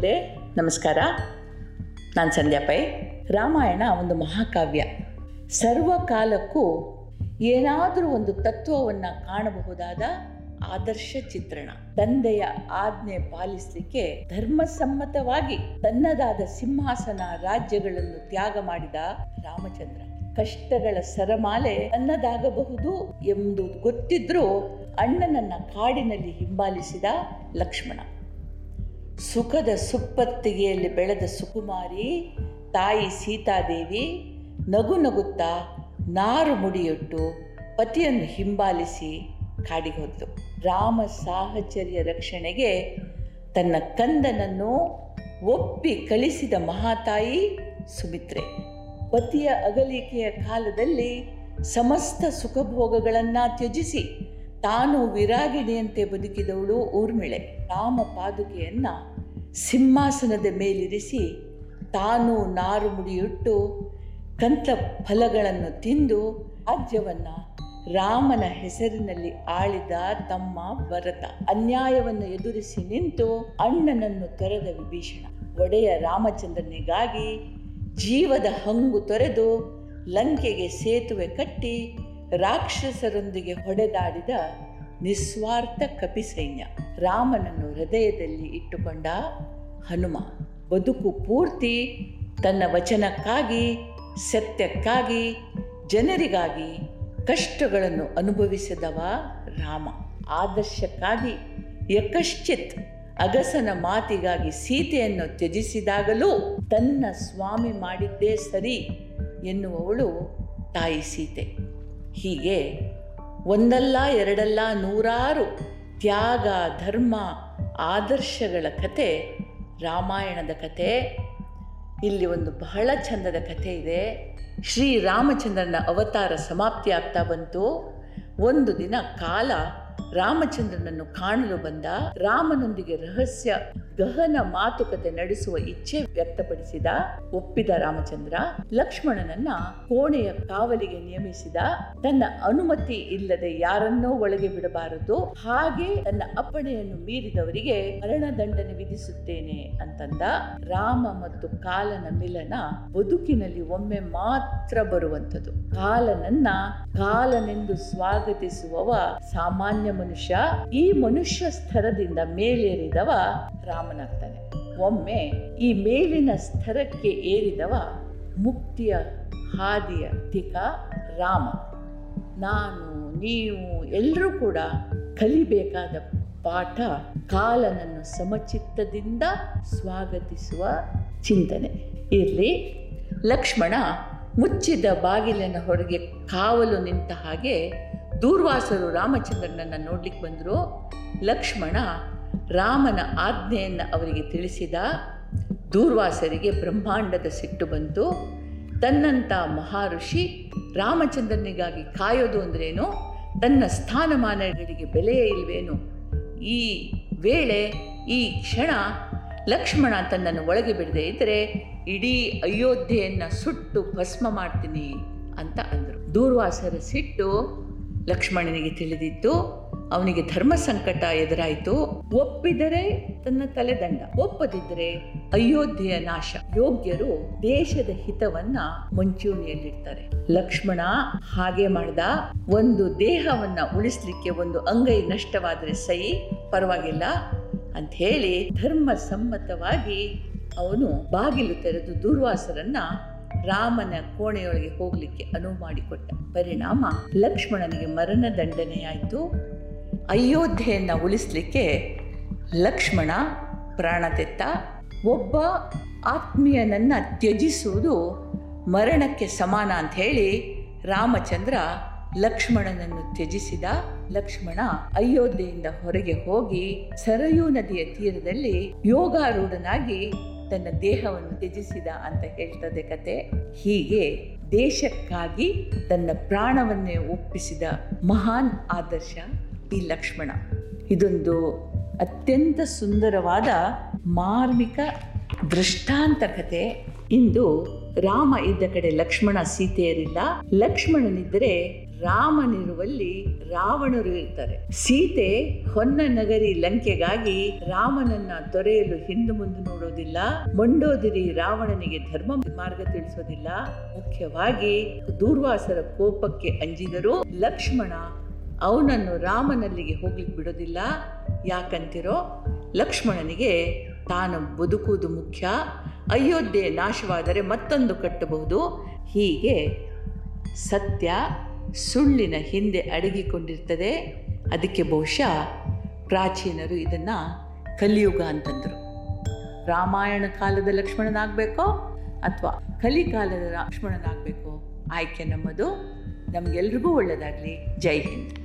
ನಮಸ್ಕಾರ. ನಾನು ಸಂಧ್ಯಾ ಪೈ. ರಾಮಾಯಣ ಒಂದು ಮಹಾಕಾವ್ಯ. ಸರ್ವಕಾಲಕ್ಕೂ ಏನಾದರೂ ಒಂದು ತತ್ವವನ್ನು ಕಾಣಬಹುದಾದ ಆದರ್ಶ ಚಿತ್ರಣ. ತಂದೆಯ ಆಜ್ಞೆ ಪಾಲಿಸಲಿಕ್ಕೆ ಧರ್ಮಸಮ್ಮತವಾಗಿ ತನ್ನದಾದ ಸಿಂಹಾಸನ ರಾಜ್ಯಗಳನ್ನು ತ್ಯಾಗ ಮಾಡಿದ ರಾಮಚಂದ್ರ. ಕಷ್ಟಗಳ ಸರಮಾಲೆ ತನ್ನದಾಗಬಹುದು ಎಂದು ಗೊತ್ತಿದ್ರೂ ಅಣ್ಣನನ್ನ ಕಾಡಿನಲ್ಲಿ ಹಿಂಬಾಲಿಸಿದ ಲಕ್ಷ್ಮಣ. ಸುಖದ ಸುಪ್ಪತ್ತಿಗೆಯಲ್ಲಿ ಬೆಳೆದ ಸುಕುಮಾರಿ, ತಾಯಿ ಸೀತಾದೇವಿ ನಗು ನಗುತ್ತಾ ನಾರು ಮುಡಿಯೊಟ್ಟು ಪತಿಯನ್ನು ಹಿಂಬಾಲಿಸಿ ಕಾಡಿಗೆ ಹೊತ್ತು ರಾಮ ಸಾಹಚರ್ಯ ರಕ್ಷಣೆಗೆ ತನ್ನ ಕಂದನನ್ನು ಒಪ್ಪಿ ಕಳಿಸಿದ ಮಹಾತಾಯಿ ಸುಮಿತ್ರೆ. ಪತಿಯ ಅಗಲಿಕೆಯ ಕಾಲದಲ್ಲಿ ಸಮಸ್ತ ಸುಖಭೋಗಗಳನ್ನು ತ್ಯಜಿಸಿ ತಾನು ವಿರಾಗಿಣಿಯಂತೆ ಬದುಕಿದವಳು ಊರ್ಮಿಳೆ. ರಾಮ ಪಾದುಕೆಯನ್ನ ಸಿಂಹಾಸನದ ಮೇಲಿರಿಸಿ ತಾನು ನಾರು ಮುಡಿಯುಟ್ಟು ಕಂತ ಫಲಗಳನ್ನು ತಿಂದು ರಾಜ್ಯವನ್ನು ರಾಮನ ಹೆಸರಿನಲ್ಲಿ ಆಳಿದ ತಮ್ಮ ಭರತ ಅನ್ಯಾಯವನ್ನು ಎದುರಿಸಿ ನಿಂತು ಅಣ್ಣನನ್ನು ತೊರೆದ ವಿಭೀಷಣ. ಒಡೆಯ ರಾಮಚಂದ್ರನಿಗಾಗಿ ಜೀವದ ಹಂಗು ತೊರೆದು ಲಂಕೆಗೆ ಸೇತುವೆ ಕಟ್ಟಿ ರಾಕ್ಷಸರೊಂದಿಗೆ ಹೊಡೆದಾಡಿದ ನಿಸ್ವಾರ್ಥ ಕಪಿಸೈನ್ಯ ರಾಮನನ್ನು ಹೃದಯದಲ್ಲಿ ಇಟ್ಟುಕೊಂಡ ಹನುಮ. ಬದುಕು ಪೂರ್ತಿ ತನ್ನ ವಚನಕ್ಕಾಗಿ, ಸತ್ಯಕ್ಕಾಗಿ, ಜನರಿಗಾಗಿ ಕಷ್ಟಗಳನ್ನು ಅನುಭವಿಸಿದವ ರಾಮ. ಆದರ್ಶಕ್ಕಾಗಿ ಯಕಶ್ಚಿತ್ ಅಗಸನ ಮಾತಿಗಾಗಿ ಸೀತೆಯನ್ನು ತ್ಯಜಿಸಿದಾಗಲೂ ತನ್ನ ಸ್ವಾಮಿ ಮಾಡಿದ್ದೇ ಸರಿ ಎನ್ನುವವಳು ತಾಯಿ ಸೀತೆ. ಹೀಗೆ ಒಂದಲ್ಲ, ಎರಡಲ್ಲ, ನೂರಾರು ತ್ಯಾಗ, ಧರ್ಮ, ಆದರ್ಶಗಳ ಕತೆ ರಾಮಾಯಣದ ಕತೆ ಇಲ್ಲಿ ಒಂದು ಬಹಳ ಚಂದದ ಕಥೆ ಇದೆ. ಶ್ರೀರಾಮಚಂದ್ರನ ಅವತಾರ ಸಮಾಪ್ತಿ ಆಗ್ತಾ ಬಂತು. ಒಂದು ದಿನ ಕಾಲ ರಾಮಚಂದ್ರನನ್ನು ಕಾಣಲು ಬಂದ ರಾಮನೊಂದಿಗೆ ರಹಸ್ಯ ಗಹನ ಮಾತುಕತೆ ನಡೆಸುವ ಇಚ್ಛೆ ವ್ಯಕ್ತಪಡಿಸಿದ ಒಪ್ಪಿದ ರಾಮಚಂದ್ರ, ಲಕ್ಷ್ಮಣನನ್ನ ಕೋಣೆಯ ಕಾವಲಿಗೆ ನಿಯಮಿಸಿದ ತನ್ನ ಅನುಮತಿ ಇಲ್ಲದೆ ಯಾರನ್ನೋ ಒಳಗೆ ಬಿಡಬಾರದು. ಹಾಗೆ ತನ್ನ ಅಪ್ಪಣೆಯನ್ನು ಮೀರಿದವರಿಗೆ ಮರಣದಂಡನೆ ವಿಧಿಸುತ್ತೇನೆ ಅಂತಂದ ರಾಮ ಮತ್ತು ಕಾಲನ ಮಿಲನ ಬದುಕಿನಲ್ಲಿ ಒಮ್ಮೆ ಮಾತ್ರ ಬರುವಂಥದ್ದು ಕಾಲನನ್ನ ಕಾಲನೆಂದು ಸ್ವಾಗತಿಸುವವ ಸಾಮಾನ್ಯ ಮನುಷ್ಯ, ಈ ಮನುಷ್ಯ ಸ್ತರದಿಂದ ಮೇಲೇರಿದವ ರಾಮನಾಗ್ತಾನೆ ಒಮ್ಮೆ ಈ ಮೇಲಿನ ಸ್ತರಕ್ಕೆ ಏರಿದವ ಮುಕ್ತಿಯ ಹಾದಿಯ ತಿಕ ರಾಮ. ನಾನು, ನೀವು ಎಲ್ಲರೂ ಕೂಡ ಕಲಿಬೇಕಾದ ಪಾಠ ಕಾಲನನ್ನು ಸಮಚಿತ್ತದಿಂದ ಸ್ವಾಗತಿಸುವ ಚಿಂತನೆ. ಇರಲಿ, ಲಕ್ಷ್ಮಣ ಮುಚ್ಚಿದ ಬಾಗಿಲಿನ ಹೊರಗೆ ಕಾವಲು ನಿಂತ ಹಾಗೆ ದೂರ್ವಾಸರು ರಾಮಚಂದ್ರನನ್ನು ನೋಡ್ಲಿಕ್ಕೆ ಬಂದರು. ಲಕ್ಷ್ಮಣ ರಾಮನ ಆಜ್ಞೆಯನ್ನು ಅವರಿಗೆ ತಿಳಿಸಿದ. ದೂರ್ವಾಸರಿಗೆ ಬ್ರಹ್ಮಾಂಡದ ಸಿಟ್ಟು ಬಂತು. ತನ್ನಂಥ ಮಹಾಋಷಿ ರಾಮಚಂದ್ರನಿಗಾಗಿ ಕಾಯೋದು ಅಂದ್ರೇನು? ತನ್ನ ಸ್ಥಾನಮಾನಗಳಿಗೆ ಬೆಲೆಯೇ ಇಲ್ವೇನು? ಈ ವೇಳೆ, ಈ ಕ್ಷಣ ಲಕ್ಷ್ಮಣ ತನ್ನನ್ನು ಒಳಗೆ ಬಿಡದೆ ಇದ್ದರೆ ಇಡೀ ಅಯೋಧ್ಯೆಯನ್ನು ಸುಟ್ಟು ಭಸ್ಮ ಮಾಡ್ತೀನಿ ಅಂತ ಅಂದರು. ದೂರ್ವಾಸರ ಸಿಟ್ಟು ಲಕ್ಷ್ಮಣನಿಗೆ ತಿಳಿದಿತ್ತು ಅವನಿಗೆ ಧರ್ಮ ಸಂಕಟ ಎದುರಾಯಿತು. ಒಪ್ಪಿದರೆ ತನ್ನ ತಲೆದಂಡ ಒಪ್ಪದಿದ್ದರೆ ಅಯೋಧ್ಯೆಯ ನಾಶ. ಯೋಗ್ಯರು ದೇಶದ ಹಿತವನ್ನ ಮುಂಚೂಣಿಯಲ್ಲಿಡ್ತಾರೆ. ಲಕ್ಷ್ಮಣ ಹಾಗೆ ಮಾಡ್ದ. ಒಂದು ದೇಹವನ್ನ ಉಳಿಸ್ಲಿಕ್ಕೆ ಒಂದು ಅಂಗೈ ನಷ್ಟವಾದರೆ ಸೈ ಪರವಾಗಿಲ್ಲ ಅಂತ ಹೇಳಿ ಧರ್ಮ ಸಮ್ಮತವಾಗಿ ಅವನು ಬಾಗಿಲು ತೆರೆದು ದೂರ್ವಾಸರನ್ನ ರಾಮನ ಕೋಣೆಯೊಳಗೆ ಹೋಗಲಿಕ್ಕೆ ಅನುವು ಮಾಡಿಕೊಟ್ಟ ಪರಿಣಾಮ ಲಕ್ಷ್ಮಣನಿಗೆ ಮರಣ ದಂಡನೆಯಾಯಿತು. ಅಯೋಧ್ಯೆಯನ್ನು ಉಳಿಸ್ಲಿಕ್ಕೆ ಲಕ್ಷ್ಮಣ ಪ್ರಾಣ ತೆತ್ತ ಒಬ್ಬ ಆತ್ಮೀಯನನ್ನು ತ್ಯಜಿಸುವುದು ಮರಣಕ್ಕೆ ಸಮಾನ ಅಂತ ಹೇಳಿ ರಾಮಚಂದ್ರ ಲಕ್ಷ್ಮಣನನ್ನು ತ್ಯಜಿಸಿದ ಲಕ್ಷ್ಮಣ ಅಯೋಧ್ಯೆಯಿಂದ ಹೊರಗೆ ಹೋಗಿ ಸರಯೂ ನದಿಯ ತೀರದಲ್ಲಿ ಯೋಗಾರೂಢನಾಗಿ ತನ್ನ ದೇಹವನ್ನು ತ್ಯಜಿಸಿದ ಅಂತ ಹೇಳ್ತದೆ ಕತೆ. ಹೀಗೆ ದೇಶಕ್ಕಾಗಿ ತನ್ನ ಪ್ರಾಣವನ್ನೇ ಒಪ್ಪಿಸಿದ ಮಹಾನ್ ಆದರ್ಶ ಈ ಲಕ್ಷ್ಮಣ. ಇದೊಂದು ಅತ್ಯಂತ ಸುಂದರವಾದ ಮಾರ್ಮಿಕ ದೃಷ್ಟಾಂತ ಕತೆ. ಇಂದು ರಾಮ ಇದ್ದ ಕಡೆ ಲಕ್ಷ್ಮಣ ಸೀತೆಯರಿಲ್ಲ. ಲಕ್ಷ್ಮಣನಿದ್ದರೆ ರಾಮನಿರುವಲ್ಲಿ ರಾವಣರು ಇರ್ತಾರೆ. ಸೀತೆ ಹೊನ್ನ ನಗರಿ ಲಂಕೆಗಾಗಿ ರಾಮನನ್ನ ತೊರೆಯಲು ಹಿಂದೆ ಮುಂದೆ ನೋಡೋದಿಲ್ಲ, ಮಂಡೋದಿರಿ ರಾವಣನಿಗೆ ಧರ್ಮ ಮಾರ್ಗ ತಿಳಿಸೋದಿಲ್ಲ. ಮುಖ್ಯವಾಗಿ ದೂರ್ವಾಸರ ಕೋಪಕ್ಕೆ ಅಂಜಿದರೂ ಲಕ್ಷ್ಮಣ. ಅವನನ್ನು ರಾಮನಲ್ಲಿಗೆ ಹೋಗ್ಲಿಕ್ಕೆ ಬಿಡೋದಿಲ್ಲ. ಯಾಕಂತಿರೋ, ಲಕ್ಷ್ಮಣನಿಗೆ ತಾನು ಬದುಕುವುದು ಮುಖ್ಯ. ಅಯೋಧ್ಯೆ ನಾಶವಾದರೆ ಮತ್ತೊಂದು ಕಟ್ಟಬಹುದು. ಹೀಗೆ ಸತ್ಯ ಸುಳ್ಳಿನ ಹಿಂದೆ ಅಡಗಿಕೊಂಡಿರ್ತದೆ. ಅದಕ್ಕೆ ಬಹುಶಃ ಪ್ರಾಚೀನರು ಇದನ್ನು ಕಲಿಯುಗ ಅಂತಂದರು. ರಾಮಾಯಣ ಕಾಲದ ಲಕ್ಷ್ಮಣನಾಗಬೇಕೋ ಅಥವಾ ಕಲಿಕಾಲದ ಲಕ್ಷ್ಮಣನಾಗಬೇಕೋ ಆಯ್ಕೆ ನಮ್ಮದು. ನಮಗೆಲ್ರಿಗೂ ಒಳ್ಳೆಯದಾಗಲಿ ಜೈ ಹಿಂದ್.